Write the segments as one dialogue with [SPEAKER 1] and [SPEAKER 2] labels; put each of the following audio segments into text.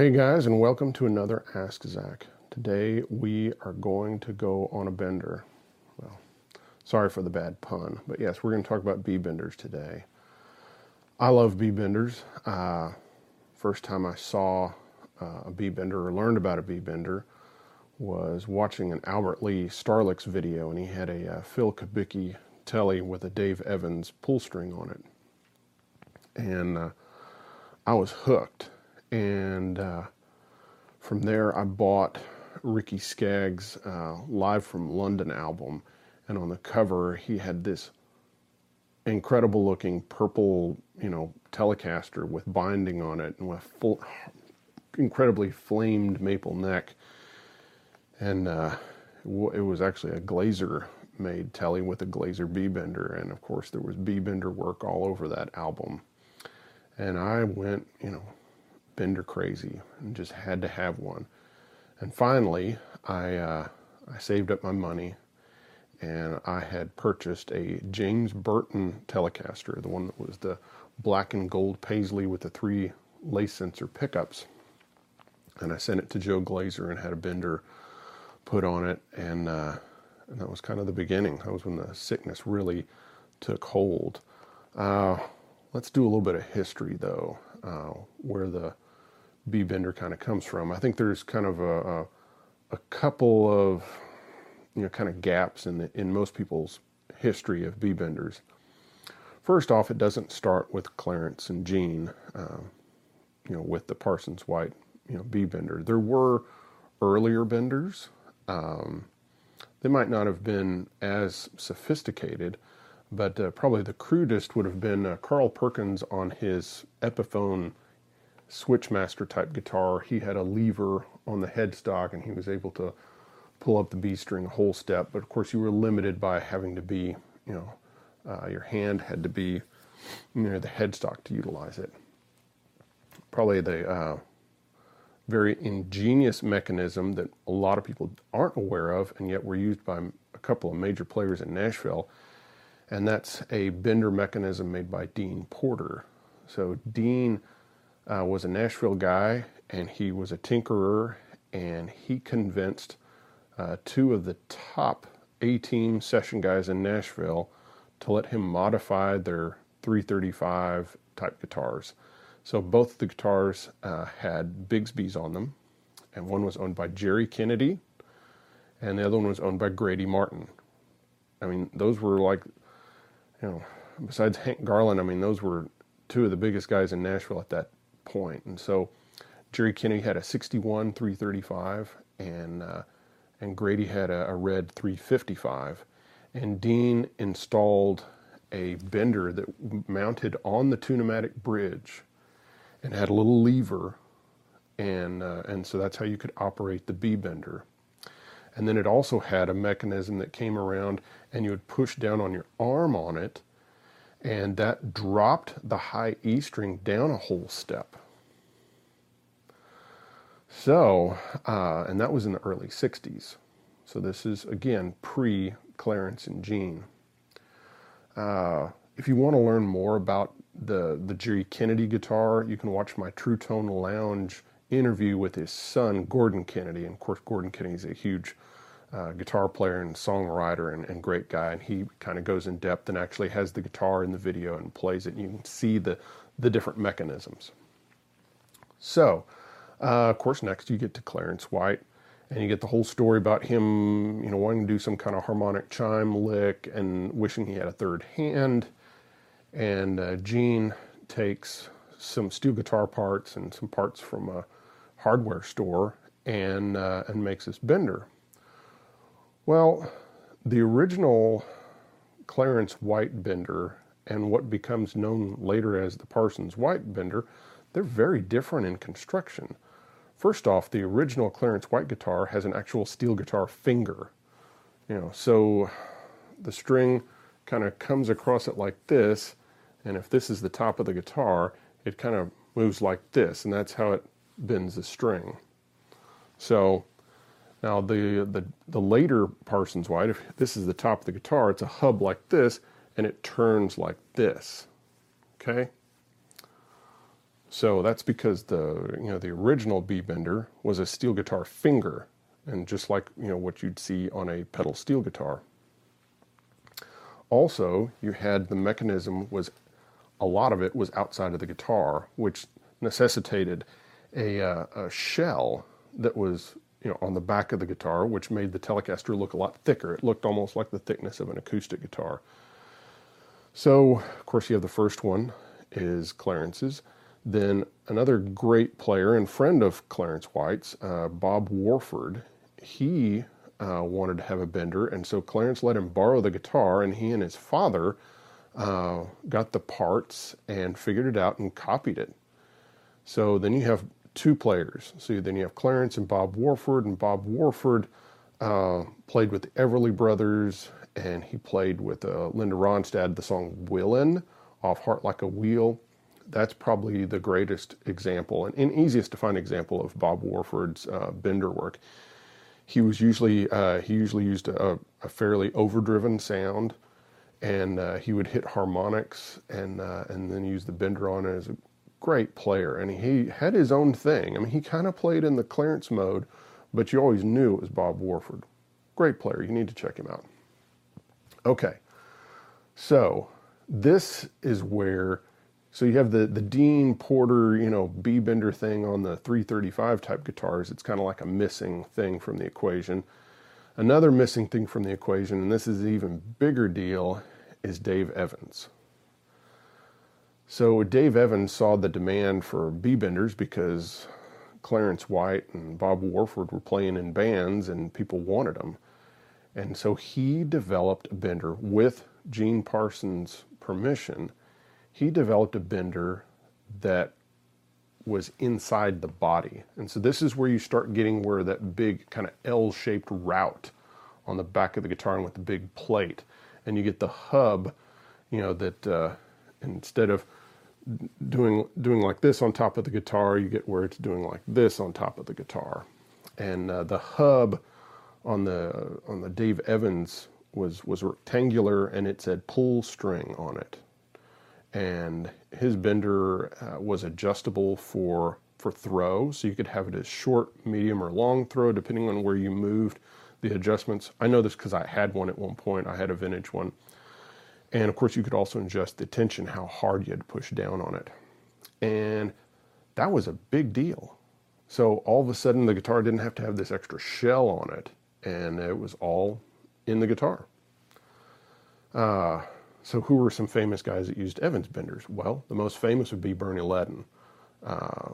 [SPEAKER 1] Hey guys, and welcome to another Ask Zac. Today we are going to go on a bender. Well, sorry for the bad pun, but yes, we're going to talk about B benders today. I love B benders. Uh, first time I saw uh, a B bender or learned about a B bender was watching an Albert Lee Star Licks video, and he had a uh, Phil Kubicki telly with a Dave Evans pull string on it, and uh, I was hooked and uh, from there I bought Ricky Skaggs' uh, Live from London album, and on the cover he had this incredible looking purple, you know, Telecaster with binding on it and with full, incredibly flamed maple neck, and uh, it was actually a Glaser made telly with a Glaser B bender, and of course there was B bender work all over that album, and I went, you know bender crazy and just had to have one. And finally, I uh, I saved up my money and I had purchased a James Burton Telecaster, the one that was the black and gold paisley with the three lace sensor pickups. And I sent it to Joe Glaser and had a bender put on it, and, uh, and that was kind of the beginning. That was when the sickness really took hold. Uh, let's do a little bit of history, though, uh, where the B bender kind of comes from. I think there's kind of a, a, a couple of you know kind of gaps in the, in most people's history of B benders. First off, it doesn't start with Clarence and Gene, uh, you know, with the Parsons White you know B bender. There were earlier benders. Um, they might not have been as sophisticated, but uh, probably the crudest would have been uh, Carl Perkins on his Epiphone Switchmaster type guitar, he had a lever on the headstock and he was able to pull up the B string a whole step. But of course, you were limited by having to be, you know, uh, your hand had to be near the headstock to utilize it. Probably the uh, very ingenious mechanism that a lot of people aren't aware of, and yet were used by a couple of major players in Nashville, and that's a bender mechanism made by Dean Porter. So Dean uh, was a Nashville guy, and he was a tinkerer, and he convinced uh, two of the top A team session guys in Nashville to let him modify their 335 type guitars. So both the guitars uh, had Bigsby's on them, and one was owned by Jerry Kennedy, and the other one was owned by Grady Martin. I mean, those were like, you know, besides Hank Garland, I mean, those were two of the biggest guys in Nashville at that point. And so Jerry Kennedy had a 61 335 and uh, and Grady had a, a, red 355. And Dean installed a bender that mounted on the Tune-o-matic bridge and had a little lever. And, uh, and so that's how you could operate the B bender. And then it also had a mechanism that came around and you would push down on your arm on it and that dropped the high E string down a whole step. So, uh, and that was in the early 60s. So this is, again, pre Clarence and Gene. Uh, if you want to learn more about the, the Jerry Kennedy guitar, you can watch my Truetone Lounge interview with his son, Gordon Kennedy. And of course, Gordon Kennedy is a huge uh, guitar player and songwriter and, and great guy, and he kind of goes in depth and actually has the guitar in the video and plays it. And you can see the the different mechanisms. So, uh, of course, next you get to Clarence White, and you get the whole story about him, you know, wanting to do some kind of harmonic chime lick and wishing he had a third hand. And uh, Gene takes some steel guitar parts and some parts from a hardware store and uh, and makes this bender. Well, the original Clarence White bender and what becomes known later as the Parsons White bender, they're very different in construction. First off, the original Clarence White guitar has an actual steel guitar finger. You know, so the string kind of comes across it like this, and if this is the top of the guitar, it kind of moves like this, and that's how it bends the string. So now the, the, the later Parsons White, if this is the top of the guitar, it's a hub like this, and it turns like this. Okay? So that's because the you know the original B bender was a steel guitar finger, and just like you know what you'd see on a pedal steel guitar. Also, you had the mechanism was a lot of it was outside of the guitar, which necessitated a, uh, a shell that was you know on the back of the guitar, which made the Telecaster look a lot thicker. It looked almost like the thickness of an acoustic guitar. So, of course, you have the first one is Clarence's. Then another great player and friend of Clarence White's, uh, Bob Warford, he uh, wanted to have a bender, and so Clarence let him borrow the guitar, and he and his father uh, got the parts and figured it out and copied it. So then you have two players. So then you have Clarence and Bob Warford, and Bob Warford uh, played with the Everly Brothers, and he played with uh, Linda Ronstadt the song Willin' off Heart Like a Wheel. That's probably the greatest example and, and easiest to find example of Bob Warford's uh, bender work. He was usually uh, he usually used a, a, fairly overdriven sound, and uh, he would hit harmonics and uh, and then use the bender on it as a great player. And he had his own thing. I mean, he kind of played in the Clarence mode, but you always knew it was Bob Warford. Great player. You need to check him out. Okay, so this is where, so you have the, the Dean Porter, you know, B bender thing on the 335 type guitars. It's kind of like a missing thing from the equation. Another missing thing from the equation, and this is an even bigger deal, is Dave Evans. So Dave Evans saw the demand for B benders because Clarence White and Bob Warford were playing in bands and people wanted them. And so he developed a bender with Gene Parsons' permission. He developed a bender that was inside the body. And so this is where you start getting where that big kind of L-shaped route on the back of the guitar and with the big plate. And you get the hub, you know, that uh, instead of doing doing like this on top of the guitar, you get where it's doing like this on top of the guitar. And uh, the hub on the on the Dave Evans was was rectangular and it said pull string on it, and his bender uh, was adjustable for for throw, so you could have it as short, medium, or long throw depending on where you moved the adjustments. I know this because I had one at one point. I had a vintage one, and of course you could also adjust the tension, how hard you had to push down on it, and that was a big deal. So all of a sudden the guitar didn't have to have this extra shell on it and it was all in the guitar. Uh, so who were some famous guys that used Evans benders? Well, the most famous would be Bernie Leadon. Uh,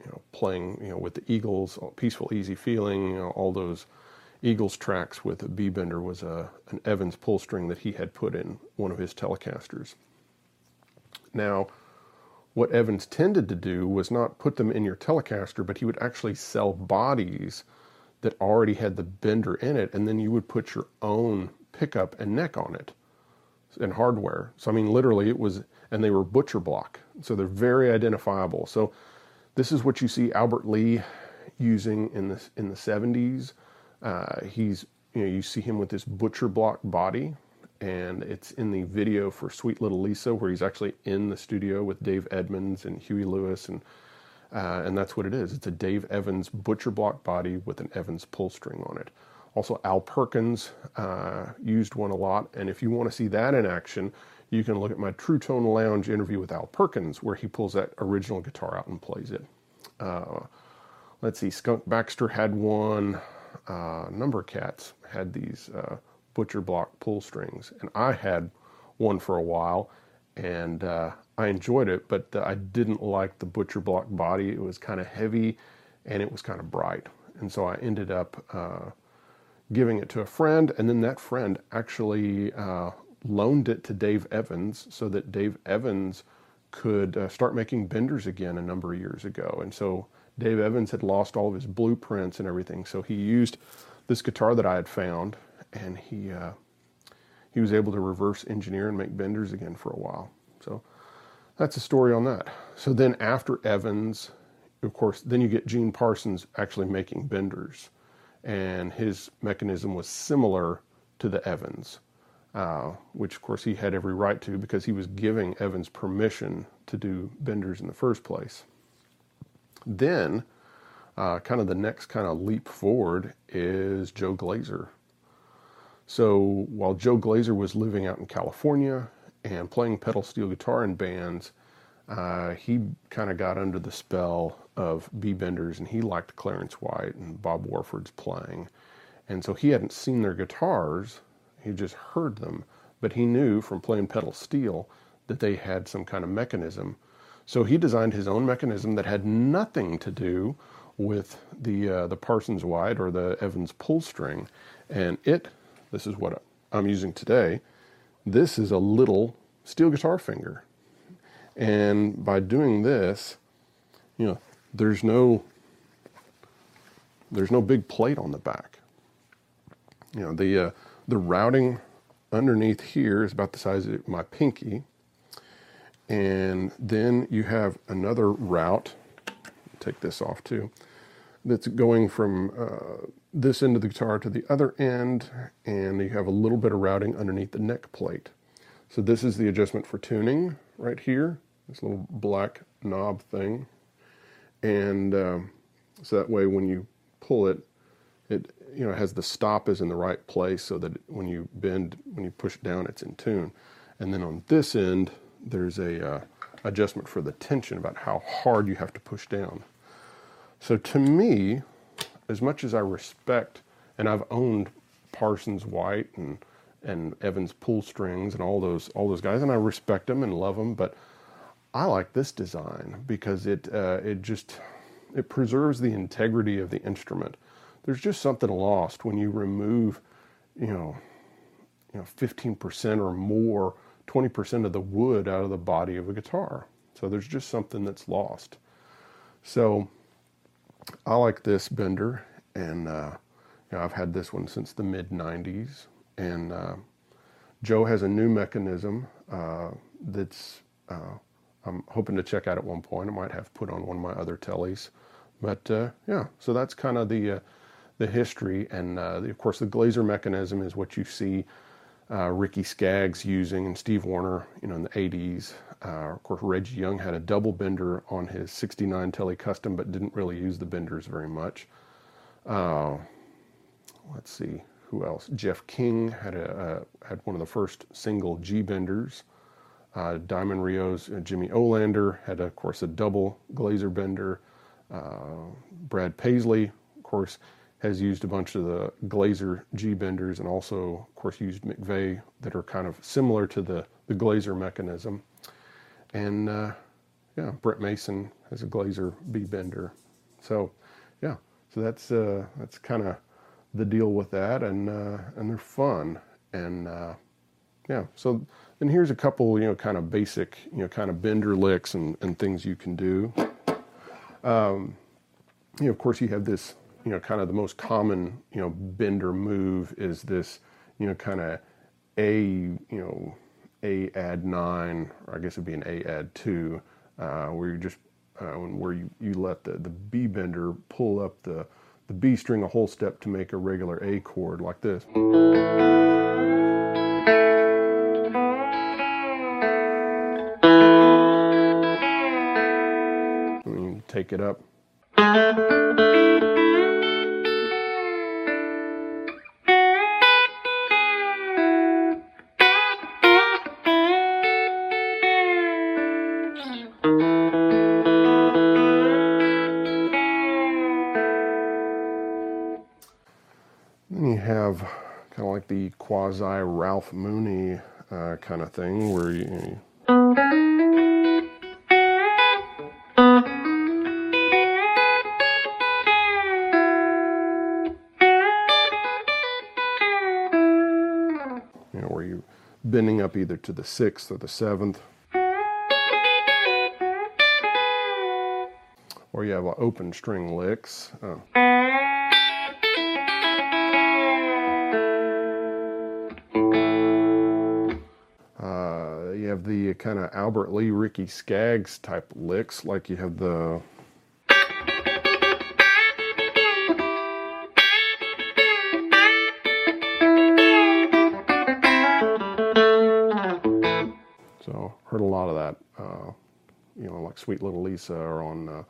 [SPEAKER 1] you know, playing you know with the Eagles, "Peaceful Easy Feeling," you know, all those Eagles tracks with a B bender was a an Evans pull string that he had put in one of his Telecasters. Now, what Evans tended to do was not put them in your Telecaster, but he would actually sell bodies that already had the bender in it, and then you would put your own pickup and neck on it and hardware. So I mean, literally, it was, and they were butcher block, so they're very identifiable. So this is what you see Albert Lee using in the in the 70s. Uh, he's you know you see him with this butcher block body, and it's in the video for Sweet Little Lisa where he's actually in the studio with Dave Edmunds and Huey Lewis and uh, and that's what it is. It's a Dave Evans butcher block body with an Evans pull string on it. Also, Al Perkins uh, used one a lot, and if you want to see that in action, you can look at my Truetone Lounge interview with Al Perkins, where he pulls that original guitar out and plays it. Uh, let's see, Skunk Baxter had one. Uh, Number Cats had these uh, butcher block pull strings, and I had one for a while, and uh, I enjoyed it, but uh, I didn't like the butcher block body. It was kind of heavy, and it was kind of bright, and so I ended up uh, giving it to a friend, and then that friend actually uh, loaned it to Dave Evans so that Dave Evans could start making benders again a number of years ago. And so Dave Evans had lost all of his blueprints and everything, so he used this guitar that I had found, and he uh, he was able to reverse engineer and make benders again for a while. So that's a story on that. So then after Evans, of course, then you get Gene Parsons actually making benders and his mechanism was similar to the Evans, uh, which of course he had every right to because he was giving Evans permission to do benders in the first place. Then, uh, kind of the next kind of leap forward is Joe Glaser. So while Joe Glaser was living out in California and playing pedal steel guitar in bands, uh, he kind of got under the spell of B Benders and he liked Clarence White and Bob Warford's playing. And so he hadn't seen their guitars, he just heard them, but he knew from playing pedal steel that they had some kind of mechanism. So he designed his own mechanism that had nothing to do with the uh, the Parsons White or the Evans pull string, and it. This is what I'm using today. This is a little steel guitar finger, and by doing this, you know, there's no there's no big plate on the back. You know, the uh, the routing underneath here is about the size of my pinky. And then you have another route, take this off too, that's going from uh, this end of the guitar to the other end, and you have a little bit of routing underneath the neck plate. So this is the adjustment for tuning right here, this little black knob thing and um, so that way when you pull it, it you know has the stop is in the right place so that when you bend, when you push down, it's in tune. And then on this end, there's a uh, adjustment for the tension about how hard you have to push down. So to me, as much as I respect, and I've owned Parsons White and and Evans pull strings and all those all those guys, and I respect them and love them, but I like this design because it uh, it just it preserves the integrity of the instrument. There's just something lost when you remove, you know, you know, 15% or more, 20% of the wood out of the body of a guitar. So there's just something that's lost. So I like this bender, and uh, you know, I've had this one since the mid 90s. And uh, Joe has a new mechanism uh, that's uh, I'm hoping to check out at one point. I might have put on one of my other tellies, but uh, yeah. So that's kind of the uh, the history, and the, of course the Glaser mechanism is what you see uh, Ricky Skaggs using and Steve Wariner, you know, in the 80s. Uh, of course, Reggie Young had a double bender on his 69 Tele Custom, but didn't really use the benders very much. Uh, let's see who else. Jeff King had a had one of the first single G benders. Uh, Diamond Rio's uh, Jimmy Olander had, of course, a double Glaser bender. Uh, Brad Paisley, of course, has used a bunch of the Glaser G benders and also, of course, used McVeigh that are kind of similar to the, the Glaser mechanism. And uh, yeah, Brent Mason has a Glaser B bender. So yeah, so that's uh, that's kind of the deal with that, and uh, and they're fun, and yeah, so and here's a couple, you know, kind of basic, you know, kind of bender licks and, and things you can do. Um, you know, of course, you have this, you know, kind of the most common, you know, bender move is this, you know, kind of A, you know, A add nine, or I guess it'd be an A add two, uh, where you just, uh, where you, you let the, the B bender pull up the, the B string a whole step to make a regular A chord like this. take it up. Then you have kind of like the quasi Ralph Mooney uh, kind of thing where you, you know, where you bending up either to the sixth or the seventh. Or you have open string licks. Uh. The kind of Albert Lee, Ricky Skaggs type licks, like you have the So heard a lot of that, uh, you know, like Sweet Little Lisa or on uh,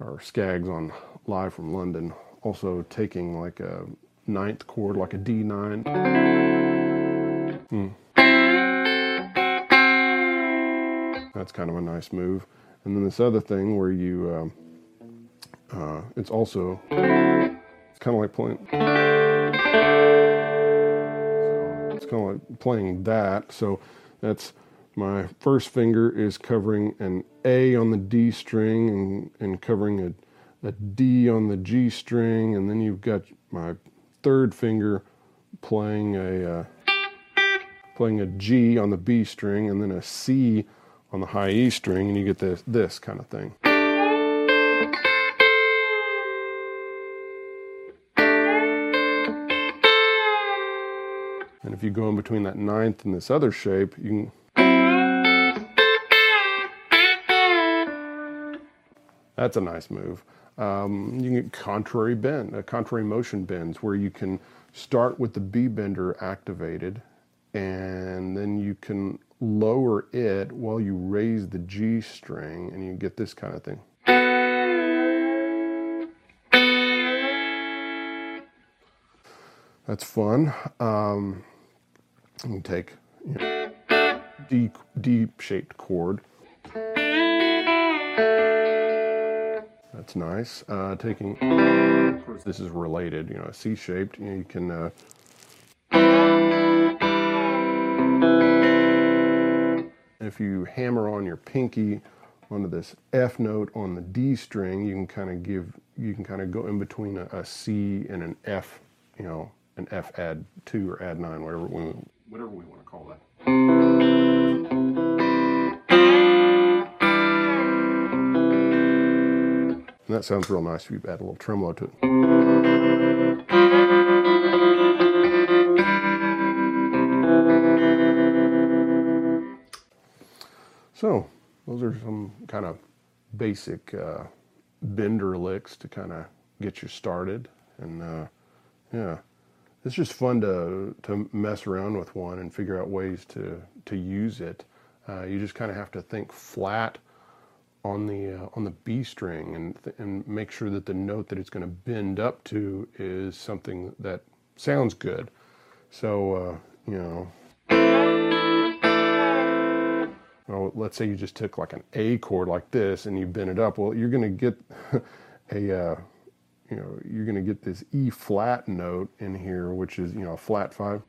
[SPEAKER 1] or Skaggs on Live from London. Also taking like a ninth chord, like a D9. Hmm. That's kind of a nice move. And then this other thing where you, um, uh, it's also, it's kind of like playing, it's kind of like playing that. So that's my first finger is covering an A on the D string and, and covering a, a D on the G string, and then you've got my third finger playing a uh, playing a G on the B string, and then a C on the high E string, and you get this this kind of thing. And if you go in between that ninth and this other shape, you can That's a nice move. Um, you can get contrary bend, uh, contrary motion bends, where you can start with the B bender activated, and then you can lower it while you raise the G string, and you get this kind of thing. That's fun. Um, you can take you know, D, D shaped chord. That's nice. Uh, taking, of course, this is related. You know, C shaped. You, know, you can. Uh, if you hammer on your pinky onto this F note on the D string, you can kind of give. You can kind of go in between a, a C and an F. You know, an F add two or add nine, whatever we whatever we want to call that. And that sounds real nice if you add a little tremolo to it. So, those are some kind of basic uh, bender licks to kind of get you started. And uh, yeah, it's just fun to, to mess around with one and figure out ways to, to use it. Uh, you just kind of have to think flat on the uh, on the B string and and make sure that the note that it's going to bend up to is something that sounds good. So uh, you know, let's say you just took like an A chord like this and you bend it up. Well, you're going to get a uh, you know you're going to get this E flat note in here, which is you know a flat five.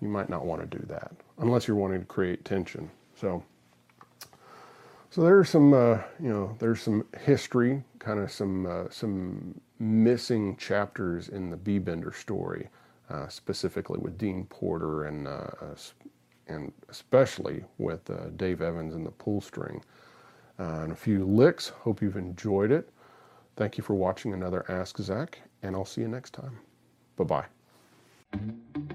[SPEAKER 1] you might not want to do that unless you're wanting to create tension. So, so there's some, uh, you know, there's some history, kind of some uh, some missing chapters in the B Bender story, uh, specifically with Dean Porter and uh, and especially with uh, Dave Evans and the pull string, uh, and a few licks. Hope you've enjoyed it. Thank you for watching another Ask Zac, and I'll see you next time. Bye bye.